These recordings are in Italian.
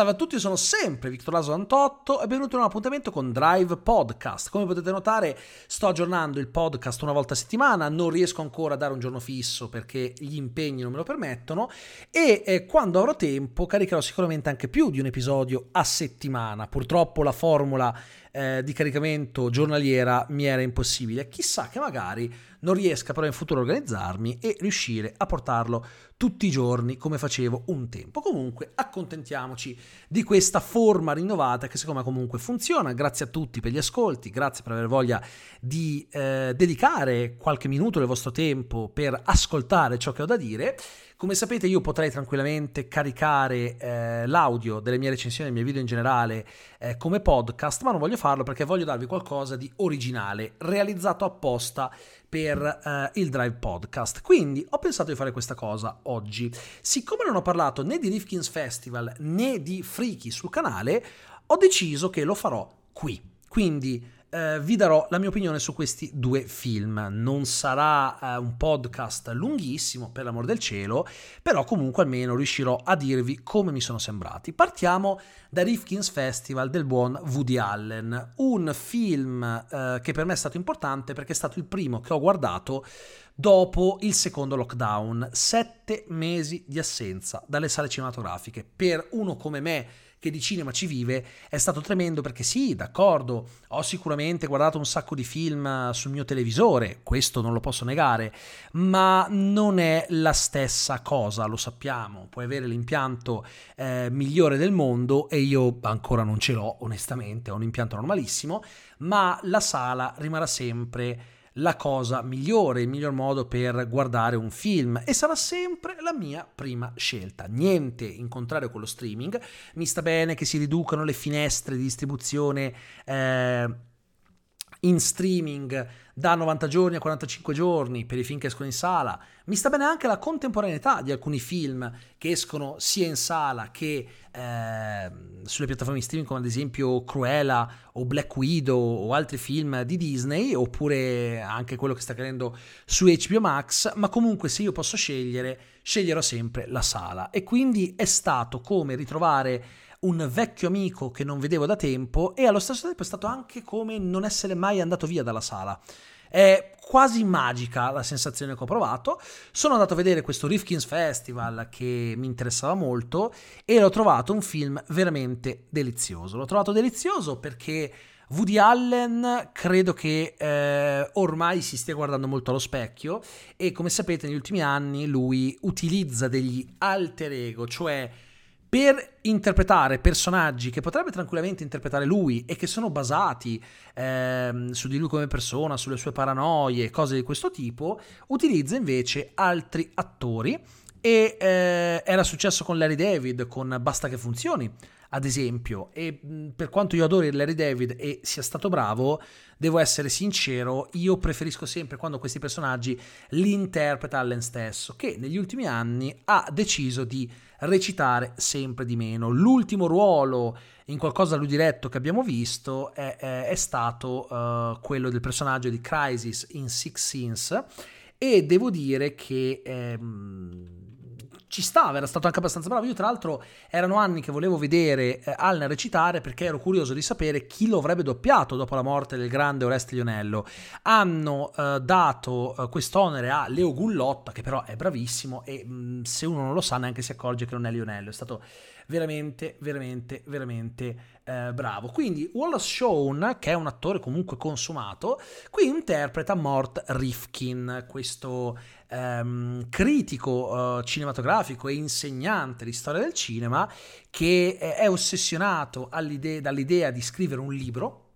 Salve a tutti, sono sempre Victor Laso 98 e benvenuti in un appuntamento con Drive Podcast. Come potete notare sto aggiornando il podcast una volta a settimana, non riesco ancora a dare un giorno fisso perché gli impegni non me lo permettono e eh, quando avrò tempo caricherò sicuramente anche più di un episodio a settimana. Purtroppo la formula eh, di caricamento giornaliera mi era impossibile. Chissà che magari non riesca però in futuro a organizzarmi e riuscire a portarlo tutti i giorni come facevo un tempo. Comunque accontentiamoci di questa forma rinnovata che secondo me comunque funziona. Grazie a tutti per gli ascolti, grazie per aver voglia di eh, dedicare qualche minuto del vostro tempo per ascoltare ciò che ho da dire. Come sapete io potrei tranquillamente caricare eh, l'audio delle mie recensioni, dei miei video in generale eh, come podcast, ma non voglio farlo perché voglio darvi qualcosa di originale, realizzato apposta per eh, il Drive Podcast. Quindi ho pensato di fare questa cosa oggi. Siccome non ho parlato né di Rifkin's Festival né di Freaky sul canale, ho deciso che lo farò qui. Quindi eh, vi darò la mia opinione su questi due film. Non sarà eh, un podcast lunghissimo, per l'amor del cielo, però comunque almeno riuscirò a dirvi come mi sono sembrati. Partiamo da Rifkin's Festival del buon Woody Allen, un film eh, che per me è stato importante perché è stato il primo che ho guardato dopo il secondo lockdown, sette mesi di assenza dalle sale cinematografiche. Per uno come me che di cinema ci vive è stato tremendo perché sì, d'accordo, ho sicuramente guardato un sacco di film sul mio televisore, questo non lo posso negare, ma non è la stessa cosa, lo sappiamo, puoi avere l'impianto eh, migliore del mondo e io ancora non ce l'ho onestamente, ho un impianto normalissimo, ma la sala rimarrà sempre la cosa migliore, il miglior modo per guardare un film e sarà sempre la mia prima scelta. Niente in contrario con lo streaming, mi sta bene che si riducano le finestre di distribuzione eh, in streaming da 90 giorni a 45 giorni per i film che escono in sala. Mi sta bene anche la contemporaneità di alcuni film che escono sia in sala che eh, sulle piattaforme streaming come ad esempio Cruella o Black Widow o altri film di Disney oppure anche quello che sta accadendo su HBO Max, ma comunque se io posso scegliere, sceglierò sempre la sala e quindi è stato come ritrovare un vecchio amico che non vedevo da tempo e allo stesso tempo è stato anche come non essere mai andato via dalla sala. È quasi magica la sensazione che ho provato. Sono andato a vedere questo Rifkin's Festival che mi interessava molto e l'ho trovato un film veramente delizioso. L'ho trovato delizioso perché Woody Allen credo che eh, ormai si stia guardando molto allo specchio e come sapete negli ultimi anni lui utilizza degli alter ego, cioè per interpretare personaggi che potrebbe tranquillamente interpretare lui e che sono basati ehm, su di lui come persona, sulle sue paranoie, cose di questo tipo, utilizza invece altri attori e eh, era successo con Larry David, con Basta che funzioni, ad esempio, e per quanto io adori Larry David e sia stato bravo, devo essere sincero, io preferisco sempre quando questi personaggi li interpreta Allen stesso, che negli ultimi anni ha deciso di recitare sempre di meno. L'ultimo ruolo in qualcosa lui diretto che abbiamo visto è, è, è stato uh, quello del personaggio di Crisis in Six Scenes e devo dire che... Ehm, ci stava, era stato anche abbastanza bravo. Io, tra l'altro, erano anni che volevo vedere eh, Allen recitare perché ero curioso di sapere chi lo avrebbe doppiato dopo la morte del grande Oreste Lionello. Hanno eh, dato eh, quest'onere a Leo Gullotta, che però è bravissimo, e mh, mm, se uno non lo sa, neanche si accorge che non è Lionello. È stato veramente, veramente, veramente eh, bravo. Quindi Wallace Shawn, che è un attore comunque consumato, qui interpreta Mort Rifkin, questo ehm, critico eh, cinematografico e insegnante di storia del cinema che è ossessionato dall'idea di scrivere un libro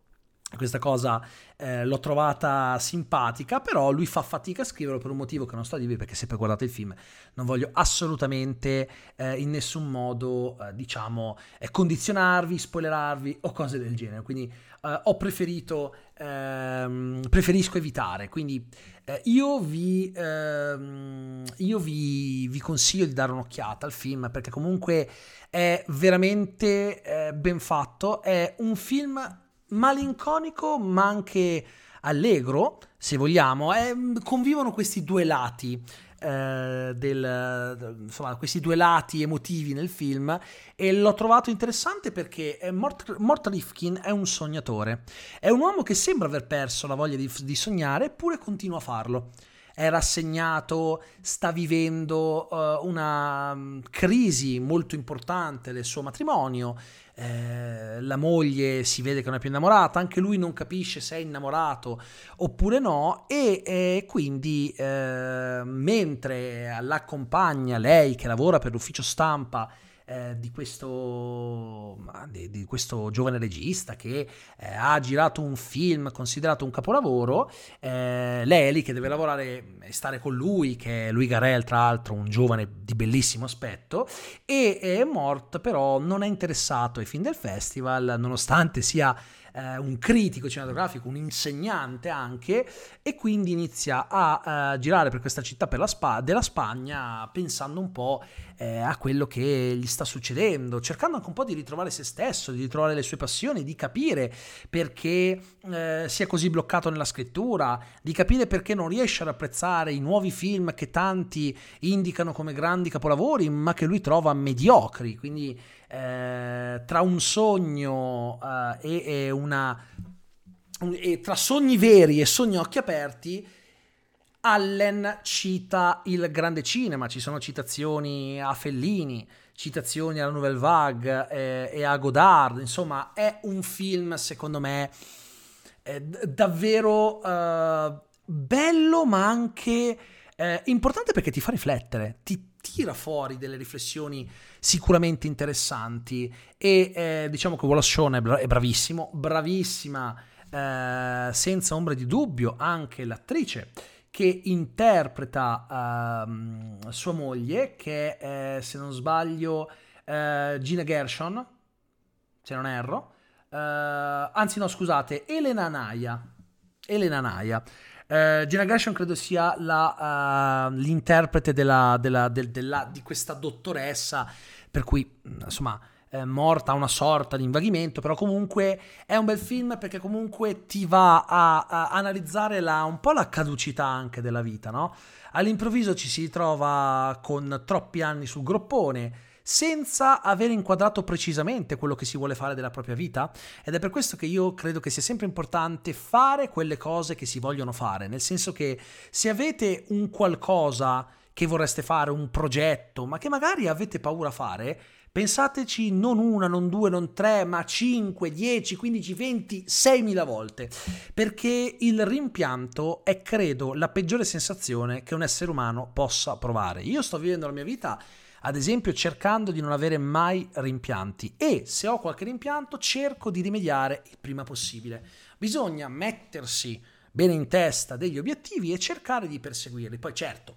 questa cosa eh, l'ho trovata simpatica, però lui fa fatica a scriverlo per un motivo che non sto a dirvi perché se poi guardate il film non voglio assolutamente eh, in nessun modo, eh, diciamo, eh, condizionarvi, spoilerarvi o cose del genere. Quindi eh, ho preferito, ehm, preferisco evitare. Quindi eh, io, vi, ehm, io vi, vi, consiglio di dare un'occhiata al film perché comunque è veramente ben fatto. È un film malinconico ma anche allegro, se vogliamo, eh, convivono questi due lati. eh, del, insomma, questi due lati emotivi nel film e l'ho trovato interessante perché Mort, Mort Rifkin è un sognatore, è un uomo che sembra aver perso la voglia di, di sognare eppure continua a farlo è rassegnato, sta vivendo uh, una um, crisi molto importante del suo matrimonio, eh, la moglie si vede che non è più innamorata, anche lui non capisce se è innamorato oppure no e eh, quindi eh, mentre l'accompagna lei che lavora per l'ufficio stampa eh, di, questo, di, di, questo, giovane regista che eh, ha girato un film considerato un capolavoro, eh, lì che deve lavorare e stare con lui, che è Louis Garel, tra l'altro un giovane di bellissimo aspetto, e Mort però non è interessato ai film del festival, nonostante sia eh, un critico cinematografico, un insegnante anche, e quindi inizia a uh, girare per questa città per Spa- della Spagna pensando un po' eh, a quello che gli sta succedendo, cercando anche un po' di ritrovare se stesso, di ritrovare le sue passioni, di capire perché eh, sia così bloccato nella scrittura, di capire perché non riesce ad apprezzare i nuovi film che tanti indicano come grandi capolavori, ma che lui trova mediocri. Quindi eh, tra un sogno eh, e, e, una... E tra sogni veri e sogni occhi aperti, Allen cita il grande cinema, ci sono citazioni a Fellini, citazioni alla Nouvelle Vague eh, e a Godard, insomma è un film secondo me eh, davvero eh, bello ma anche importante perché ti fa riflettere, ti tira fuori delle riflessioni sicuramente interessanti. E eh, diciamo che Wallace Shawn è, bra- è bravissimo, bravissima eh, senza ombra di dubbio anche l'attrice che interpreta uh, sua moglie che è se non sbaglio uh, Gina Gershon se non erro. Uh, anzi no scusate Elena Naya Elena Naya Uh, Gina Gershon credo sia la, uh, l'interprete della, della, del, della, di questa dottoressa, per cui insomma morta una sorta di invaghimento, però comunque è un bel film perché comunque ti va a, a analizzare la, un po' la caducità anche della vita, no? All'improvviso ci si ritrova con troppi anni sul groppone, senza aver inquadrato precisamente quello che si vuole fare della propria vita ed è per questo che io credo che sia sempre importante fare quelle cose che si vogliono fare, nel senso che se avete un qualcosa che vorreste fare, un progetto, ma che magari avete paura a fare, Pensateci non una, non due, non tre, ma 5, 10, 15, 20, 6.000 volte, perché il rimpianto è, credo, la peggiore sensazione che un essere umano possa provare. Io sto vivendo la mia vita ad esempio cercando di non avere mai rimpianti e se ho qualche rimpianto cerco di rimediare il prima possibile. Bisogna mettersi bene in testa degli obiettivi e cercare di perseguirli. Poi certo,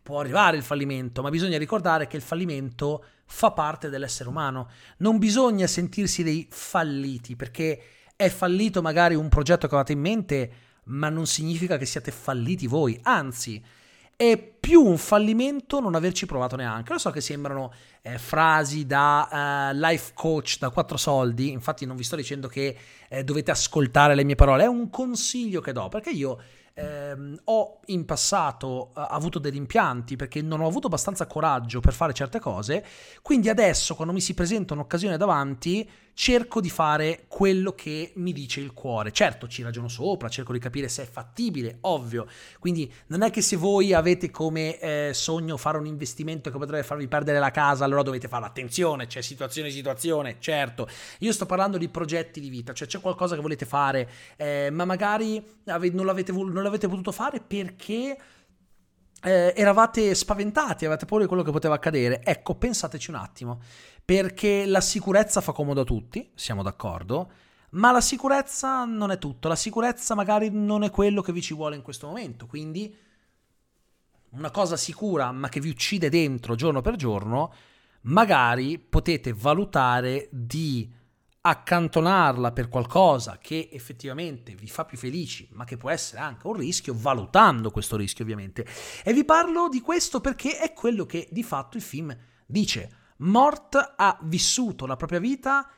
può arrivare il fallimento, ma bisogna ricordare che il fallimento fa parte dell'essere umano. Non bisogna sentirsi dei falliti, perché è fallito magari un progetto che avete in mente, ma non significa che siate falliti voi, anzi è più un fallimento non averci provato neanche. Lo so che sembrano eh, frasi da uh, life coach da quattro soldi, infatti non vi sto dicendo che eh, dovete ascoltare le mie parole, è un consiglio che do, perché io ehm, ho in passato uh, avuto dei rimpianti perché non ho avuto abbastanza coraggio per fare certe cose, quindi adesso quando mi si presenta un'occasione davanti cerco di fare quello che mi dice il cuore. Certo, ci ragiono sopra, cerco di capire se è fattibile, ovvio. Quindi non è che se voi avete come eh, sogno fare un investimento che potrebbe farvi perdere la casa, allora dovete fare attenzione, c'è situazione situazione, certo. Io sto parlando di progetti di vita, cioè c'è qualcosa che volete fare, eh, ma magari non l'avete, non l'avete potuto fare perché eh, eravate spaventati, avevate paura di quello che poteva accadere. Ecco, pensateci un attimo, perché la sicurezza fa comodo a tutti, siamo d'accordo, ma la sicurezza non è tutto, la sicurezza magari non è quello che vi ci vuole in questo momento, quindi una cosa sicura ma che vi uccide dentro giorno per giorno, magari potete valutare di accantonarla per qualcosa che effettivamente vi fa più felici, ma che può essere anche un rischio, valutando questo rischio ovviamente. E vi parlo di questo perché è quello che di fatto il film dice. Mort ha vissuto la propria vita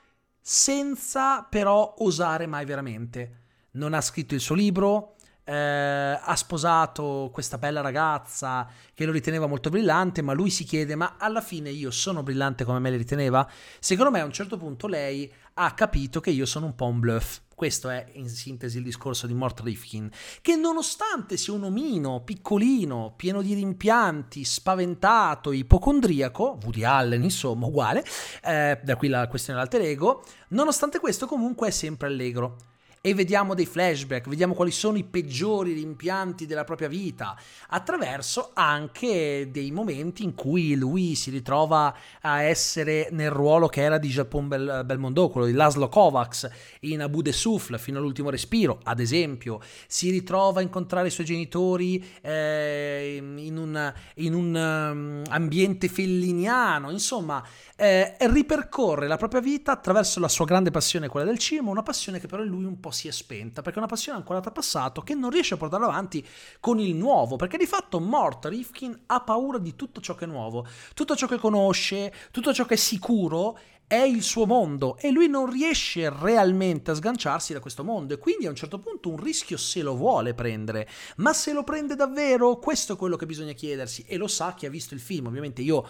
senza però osare mai veramente. Non ha scritto il suo libro, eh, ha sposato questa bella ragazza che lo riteneva molto brillante, ma lui si chiede, ma alla fine io sono brillante come me le riteneva? Secondo me a un certo punto lei ha capito che io sono un po' un bluff. Questo è in sintesi il discorso di Mort Rifkin, che nonostante sia un omino piccolino, pieno di rimpianti, spaventato, ipocondriaco, Woody Allen insomma uguale, eh, da qui la questione dell'alter ego, nonostante questo comunque è sempre allegro e vediamo dei flashback, vediamo quali sono i peggiori rimpianti della propria vita, attraverso anche dei momenti in cui lui si ritrova a essere nel ruolo che era di Japon Bel- Belmondo, quello di Laszlo Kovacs in Abu de Souffle fino all'ultimo respiro, ad esempio, si ritrova a incontrare i suoi genitori eh, in un, in un um, ambiente felliniano, insomma, eh, ripercorre la propria vita attraverso la sua grande passione, quella del cinema, una passione che però lui un po' si è spenta, perché è una passione ancora da passato che non riesce a portare avanti con il nuovo, perché di fatto Mort Rifkin ha paura di tutto ciò che è nuovo, tutto ciò che conosce, tutto ciò che è sicuro è il suo mondo e lui non riesce realmente a sganciarsi da questo mondo e quindi a un certo punto un rischio se lo vuole prendere, ma se lo prende davvero, questo è quello che bisogna chiedersi e lo sa chi ha visto il film, ovviamente io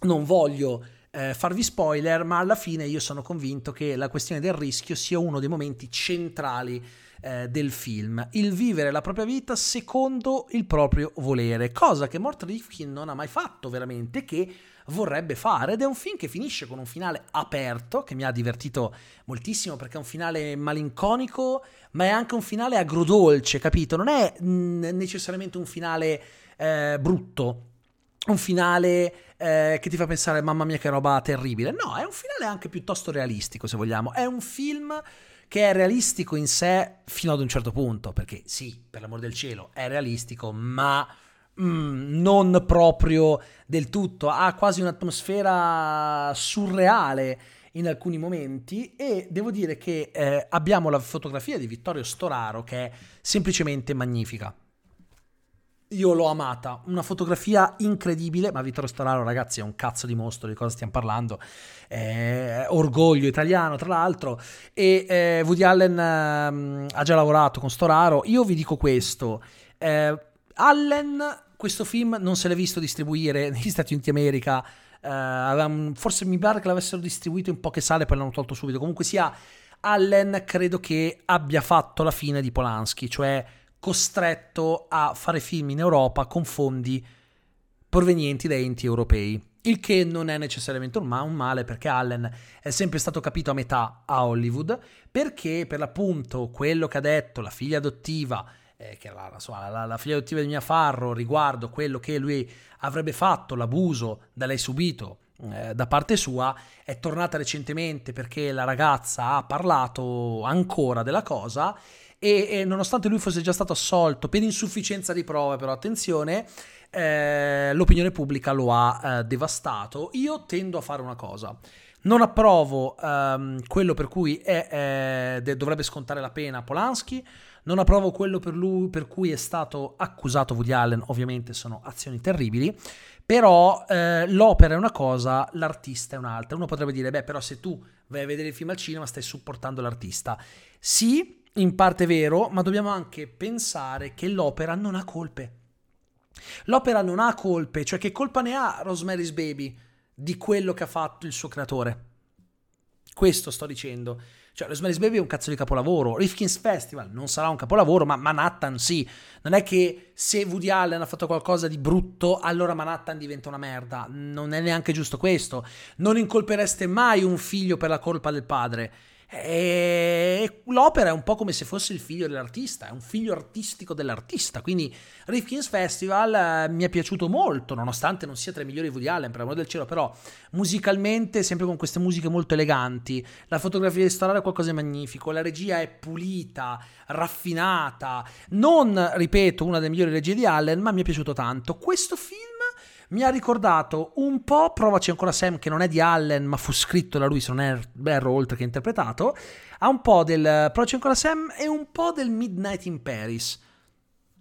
non voglio eh, farvi spoiler, ma alla fine io sono convinto che la questione del rischio sia uno dei momenti centrali eh, del film, il vivere la propria vita secondo il proprio volere, cosa che Mort Rifkin non ha mai fatto veramente, che vorrebbe fare. Ed è un film che finisce con un finale aperto che mi ha divertito moltissimo perché è un finale malinconico ma è anche un finale agrodolce capito? Non è mh, necessariamente un finale eh, brutto. Un finale eh, che ti fa pensare mamma mia che roba terribile. No, è un finale anche piuttosto realistico se vogliamo. È un film che è realistico in sé fino ad un certo punto, perché sì, per l'amor del cielo, è realistico, ma mm, non proprio del tutto. Ha quasi un'atmosfera surreale in alcuni momenti e devo dire che eh, abbiamo la fotografia di Vittorio Storaro che è semplicemente magnifica io l'ho amata, una fotografia incredibile, ma Vittorio Storaro ragazzi è un cazzo di mostro, di cosa stiamo parlando, eh, orgoglio italiano tra l'altro, e eh, Woody Allen eh, ha già lavorato con Storaro, io vi dico questo, eh, Allen questo film non se l'è visto distribuire negli Stati Uniti d'America, eh, forse mi pare che l'avessero distribuito in poche sale, poi l'hanno tolto subito, comunque sia Allen credo che abbia fatto la fine di Polanski, cioè costretto a fare film in Europa con fondi provenienti da enti europei. Il che non è necessariamente un, male perché Allen è sempre stato capito a metà a Hollywood, perché per l'appunto quello che ha detto la figlia adottiva, eh, che era la, la, la, figlia adottiva di Mia Farro, riguardo quello che lui avrebbe fatto, l'abuso da lei subito eh, da parte sua, è tornata recentemente perché la ragazza ha parlato ancora della cosa e, e, nonostante lui fosse già stato assolto per insufficienza di prove, però attenzione, eh, l'opinione pubblica lo ha eh, devastato. Io tendo a fare una cosa. Non approvo ehm, quello per cui è, eh, dovrebbe scontare la pena Polanski, non approvo quello per, lui, per cui è stato accusato Woody Allen, ovviamente sono azioni terribili, però eh, l'opera è una cosa, l'artista è un'altra. Uno potrebbe dire, beh, però se tu vai a vedere il film al cinema stai supportando l'artista. Sì, in parte vero, ma dobbiamo anche pensare che l'opera non ha colpe. L'opera non ha colpe, cioè che colpa ne ha Rosemary's Baby di quello che ha fatto il suo creatore? Questo sto dicendo. Cioè, Rosemary's Baby è un cazzo di capolavoro. Rifkin's Festival non sarà un capolavoro, ma Manhattan sì. Non è che se Woody Allen ha fatto qualcosa di brutto, allora Manhattan diventa una merda. Non è neanche giusto questo. Non incolpereste mai un figlio per la colpa del padre. E l'opera è un po' come se fosse il figlio dell'artista, è un figlio artistico dell'artista. Quindi Rifkin's Festival eh, mi è piaciuto molto, nonostante non sia tra i migliori di Woody Allen, per amore del cielo, però musicalmente, sempre con queste musiche molto eleganti, la fotografia di Storaro è qualcosa di magnifico, la regia è pulita, raffinata, non, ripeto, una delle migliori regie di Allen, ma mi è piaciuto tanto. Questo film mi ha ricordato un po' Provaci ancora Sam, che non è di Allen, ma fu scritto da lui, se non Barrow, oltre che interpretato, ha un po' del Provaci ancora Sam e un po' del Midnight in Paris.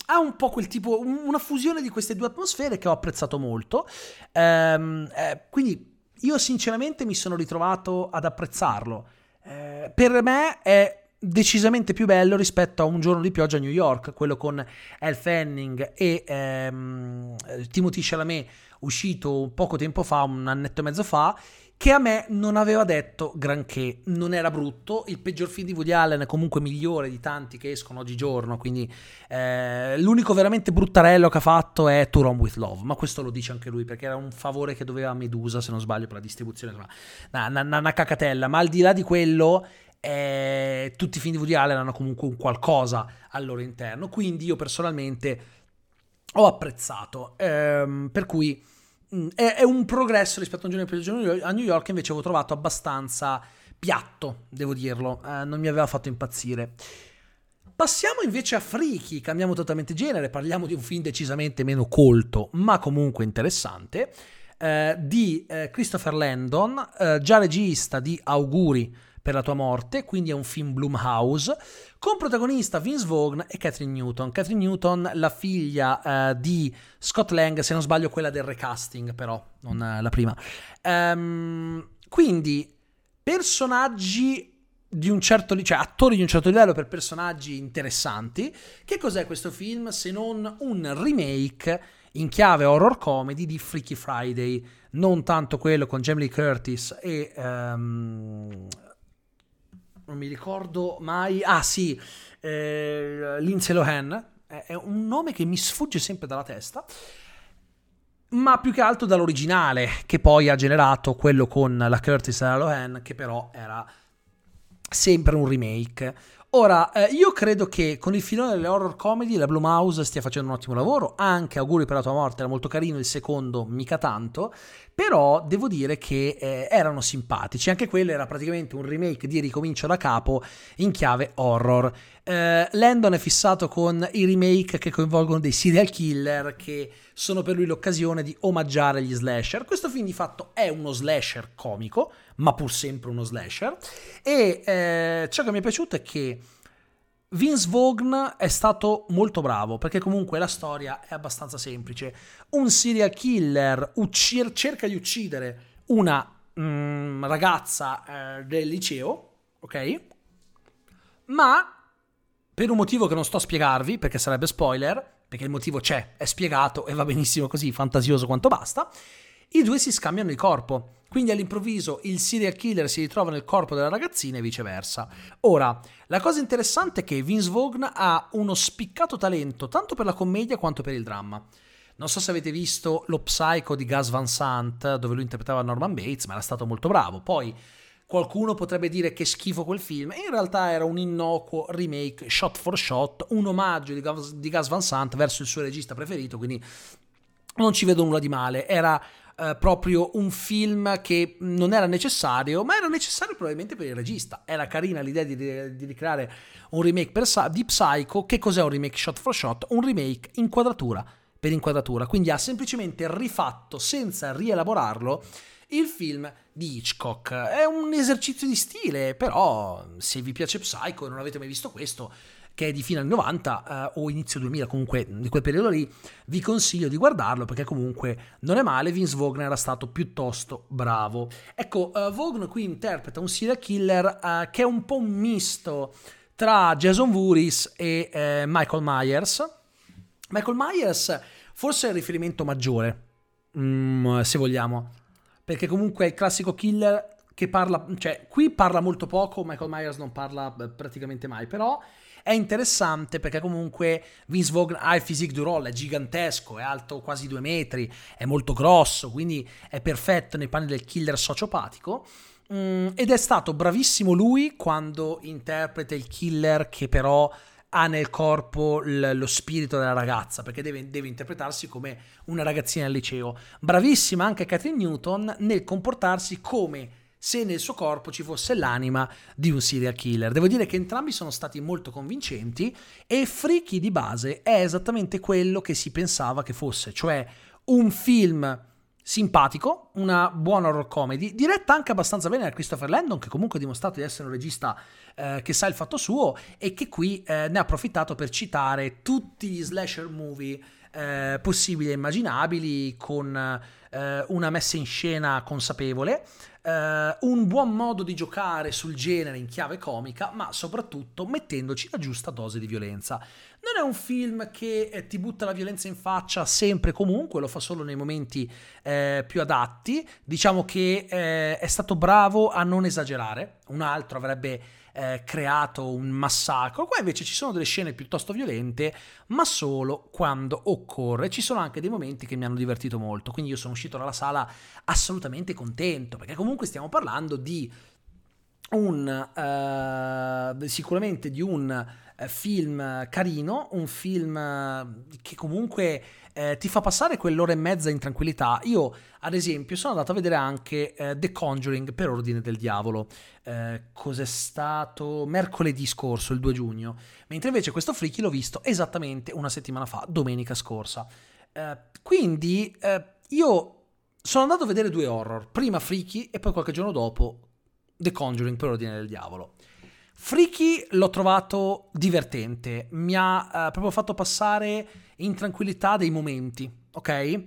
Ha un po' quel tipo, una fusione di queste due atmosfere che ho apprezzato molto. Ehm, eh, quindi io sinceramente mi sono ritrovato ad apprezzarlo. Eh, per me è decisamente più bello rispetto a Un giorno di pioggia a New York, quello con Elle Fanning e ehm, Timothy Chalamet, uscito poco tempo fa, un annetto e mezzo fa, che a me non aveva detto granché, non era brutto, il peggior film di Woody Allen è comunque migliore di tanti che escono oggigiorno, quindi eh, l'unico veramente bruttarello che ha fatto è To Run With Love, ma questo lo dice anche lui perché era un favore che doveva Medusa, se non sbaglio, per la distribuzione, una, una, una cacatella, ma al di là di quello eh, tutti i film di Woody Allen hanno comunque un qualcosa al loro interno, quindi io personalmente ho apprezzato, ehm, per cui Mm, è, è, un progresso rispetto a un giorno di a New York invece avevo trovato abbastanza piatto, devo dirlo, eh, non mi aveva fatto impazzire. Passiamo invece a Freaky, cambiamo totalmente genere, parliamo di un film decisamente meno colto, ma comunque interessante, eh, di eh, Christopher Landon, eh, già regista di Auguri per la tua morte, quindi è un film Blumhouse, con protagonista Vince Vaughn e Catherine Newton. Catherine Newton, la figlia uh, di Scott Lang, se non sbaglio quella del recasting però, non la prima. Um, quindi, personaggi di un certo livello, cioè attori di un certo livello per personaggi interessanti. Che cos'è questo film se non un remake in chiave horror comedy di Freaky Friday, non tanto quello con Jamie Lee Curtis e um, non mi ricordo mai. Ah, sì, eh, Lindsay Lohan. È un nome che mi sfugge sempre dalla testa. Ma più che altro dall'originale, che poi ha generato quello con la Curtis e la Lohan, che però era sempre un remake. Ora, eh, io credo che con il filone delle horror comedy la Blumhouse stia facendo un ottimo lavoro, anche Auguri per la tua morte era molto carino, il secondo mica tanto, però devo dire che eh, erano simpatici, anche quello era praticamente un remake di Ricomincio da capo in chiave horror. Eh, Landon è fissato con i remake che coinvolgono dei serial killer che sono per lui l'occasione di omaggiare gli slasher. Questo film di fatto è uno slasher comico, ma pur sempre uno slasher. E eh, ciò che mi è piaciuto è che Vince Vaughn è stato molto bravo perché comunque la storia è abbastanza semplice. Un serial killer ucc- cerca di uccidere una mm, ragazza eh, del liceo, ok? Ma per un motivo che non sto a spiegarvi perché sarebbe spoiler, perché il motivo c'è, è spiegato e va benissimo così, fantasioso quanto basta, i due si scambiano il corpo. Quindi all'improvviso il serial killer si ritrova nel corpo della ragazzina e viceversa. Ora, la cosa interessante è che Vince Vaughn ha uno spiccato talento tanto per la commedia quanto per il dramma. Non so se avete visto lo Psycho di Gus Van Sant, dove lui interpretava Norman Bates, ma era stato molto bravo. Poi qualcuno potrebbe dire che schifo quel film, in realtà era un innocuo remake shot for shot, un omaggio di Gus, di Gus Van Sant verso il suo regista preferito, quindi non ci vedo nulla di male. Era eh, proprio un film che non era necessario, ma era necessario probabilmente per il regista. Era carina l'idea di, di ricreare un remake per, di Psycho. Che cos'è un remake shot for shot? Un remake inquadratura per inquadratura. Quindi ha semplicemente rifatto senza rielaborarlo il film di Hitchcock. È un esercizio di stile, però se vi piace Psycho e non avete mai visto questo, che è di fine anni 90 eh, o inizio 2000, comunque di quel periodo lì, vi consiglio di guardarlo perché comunque non è male, Vince Vaughn era stato piuttosto bravo. Ecco, uh, Vaughn qui interpreta un serial killer uh, che è un po' un misto tra Jason Voorhees e uh, Michael Myers. Michael Myers forse è il riferimento maggiore, mm, se vogliamo, perché comunque è il classico killer che parla, cioè qui parla molto poco, Michael Myers non parla praticamente mai, però è interessante perché comunque Vince Vaughn ha il physique du role, è gigantesco, è alto quasi due metri, è molto grosso, quindi è perfetto nei panni del killer sociopatico. Mm, ed è stato bravissimo lui quando interpreta il killer che però ha nel corpo l- lo spirito della ragazza, perché deve, deve, interpretarsi come una ragazzina al liceo. Bravissima anche Catherine Newton nel comportarsi come se nel suo corpo ci fosse l'anima di un serial killer. Devo dire che entrambi sono stati molto convincenti e Freaky di base è esattamente quello che si pensava che fosse, cioè un film simpatico, una buona horror comedy, diretta anche abbastanza bene da Christopher Landon, che comunque ha dimostrato di essere un regista eh, che sa il fatto suo e che qui eh, ne ha approfittato per citare tutti gli slasher movie eh, possibili e immaginabili, con eh, una messa in scena consapevole, eh, un buon modo di giocare sul genere in chiave comica, ma soprattutto mettendoci la giusta dose di violenza. Non è un film che eh, ti butta la violenza in faccia sempre e comunque, lo fa solo nei momenti eh, più adatti. Diciamo che eh, è stato bravo a non esagerare. Un altro avrebbe eh, creato un massacro. Qua invece ci sono delle scene piuttosto violente, ma solo quando occorre. Ci sono anche dei momenti che mi hanno divertito molto, quindi io sono uscito dalla sala assolutamente contento, perché comunque stiamo parlando di un uh, sicuramente di un film carino, un film uh, che comunque eh, ti fa passare quell'ora e mezza in tranquillità. Io, ad esempio, sono andato a vedere anche eh, The Conjuring per ordine del diavolo. Eh, cos'è stato? Mercoledì scorso, il 2 giugno. Mentre invece questo freaky l'ho visto esattamente una settimana fa, domenica scorsa. Eh, quindi eh, io sono andato a vedere due horror. Prima Freaky e poi qualche giorno dopo The Conjuring per ordine del diavolo. Freaky l'ho trovato divertente, mi ha uh, proprio fatto passare in tranquillità dei momenti, ok?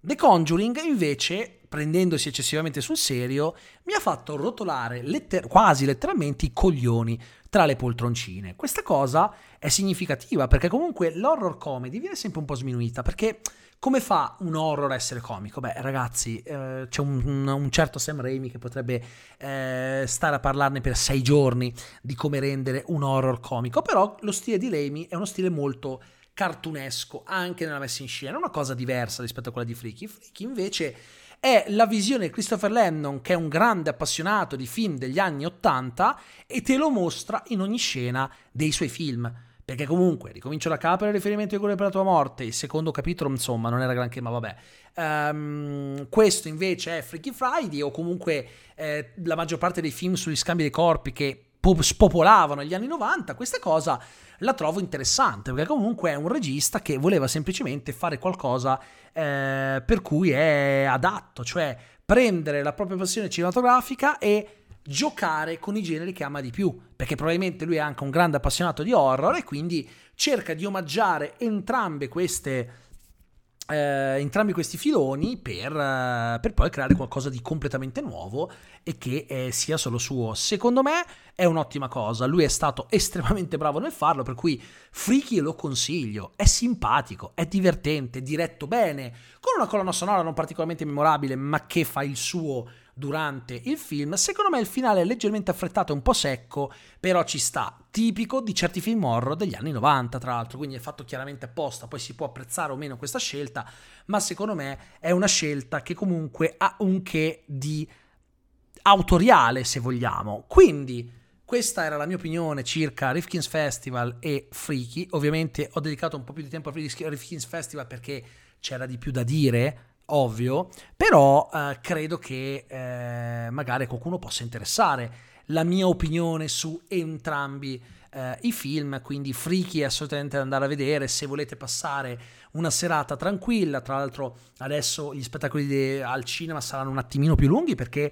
The Conjuring invece, prendendosi eccessivamente sul serio, mi ha fatto rotolare letter- quasi letteralmente i coglioni tra le poltroncine. Questa cosa è significativa perché comunque l'horror comedy viene sempre un po' sminuita perché come fa un horror a essere comico? Beh, ragazzi, eh, c'è un, un, certo Sam Raimi che potrebbe eh, stare a parlarne per sei giorni di come rendere un horror comico, però lo stile di Raimi è uno stile molto cartunesco anche nella messa in scena, una cosa diversa rispetto a quella di Freaky. Freaky invece è la visione di Christopher Landon, che è un grande appassionato di film degli anni Ottanta, e te lo mostra in ogni scena dei suoi film perché comunque, ricomincio da capo il riferimento di quello per la tua morte. Il secondo capitolo, insomma, non era granché, ma vabbè. Um, questo invece è Freaky Friday, o comunque eh, la maggior parte dei film sugli scambi dei corpi che po- spopolavano gli anni 90. Questa cosa la trovo interessante, perché comunque è un regista che voleva semplicemente fare qualcosa eh, per cui è adatto, cioè prendere la propria passione cinematografica e giocare con i generi che ama di più, perché probabilmente lui è anche un grande appassionato di horror e quindi cerca di omaggiare entrambe queste eh, entrambi questi filoni per, eh, per, poi creare qualcosa di completamente nuovo e che eh, sia solo suo. Secondo me è un'ottima cosa. Lui è stato estremamente bravo nel farlo, per cui Freaky lo consiglio. È simpatico, è divertente, diretto bene, con una colonna sonora non particolarmente memorabile, ma che fa il suo durante il film. Secondo me il finale è leggermente affrettato e un po' secco, però ci sta. Tipico di certi film horror degli anni 90, tra l'altro, quindi è fatto chiaramente apposta. Poi si può apprezzare o meno questa scelta, ma secondo me è una scelta che comunque ha un che di autoriale, se vogliamo. Quindi. Questa era la mia opinione circa Rifkin's Festival e Freaky. Ovviamente ho dedicato un po' più di tempo a Rifkin's Festival perché c'era di più da dire ovvio, però eh, credo che eh, magari qualcuno possa interessare la mia opinione su entrambi eh, i film, quindi Freaky assolutamente da andare a vedere se volete passare una serata tranquilla, tra l'altro adesso gli spettacoli de- al cinema saranno un attimino più lunghi perché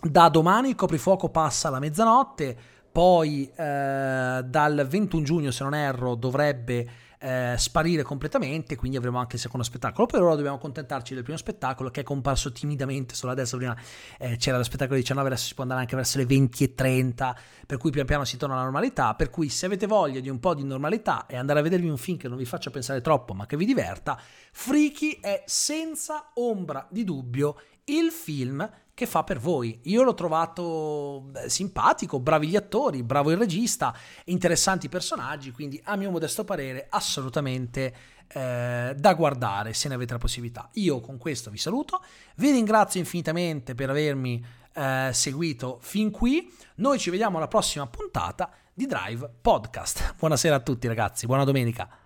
da domani il coprifuoco passa alla mezzanotte, poi eh, dal 21 giugno se non erro dovrebbe eh, sparire completamente, quindi avremo anche il secondo spettacolo. Per ora dobbiamo accontentarci del primo spettacolo che è comparso timidamente solo adesso. Prima eh, c'era lo spettacolo 19, adesso si può andare anche verso le 20 e 30, per cui pian piano si torna alla normalità. Per cui se avete voglia di un po' di normalità e andare a vedervi un film che non vi faccia pensare troppo, ma che vi diverta, Freaky è senza ombra di dubbio il film che fa per voi. Io l'ho trovato simpatico, bravi gli attori, bravo il regista, interessanti personaggi, quindi a mio modesto parere assolutamente eh, da guardare se ne avete la possibilità. Io con questo vi saluto, vi ringrazio infinitamente per avermi eh, seguito fin qui, noi ci vediamo alla prossima puntata di Drive Podcast. Buonasera a tutti ragazzi, buona domenica.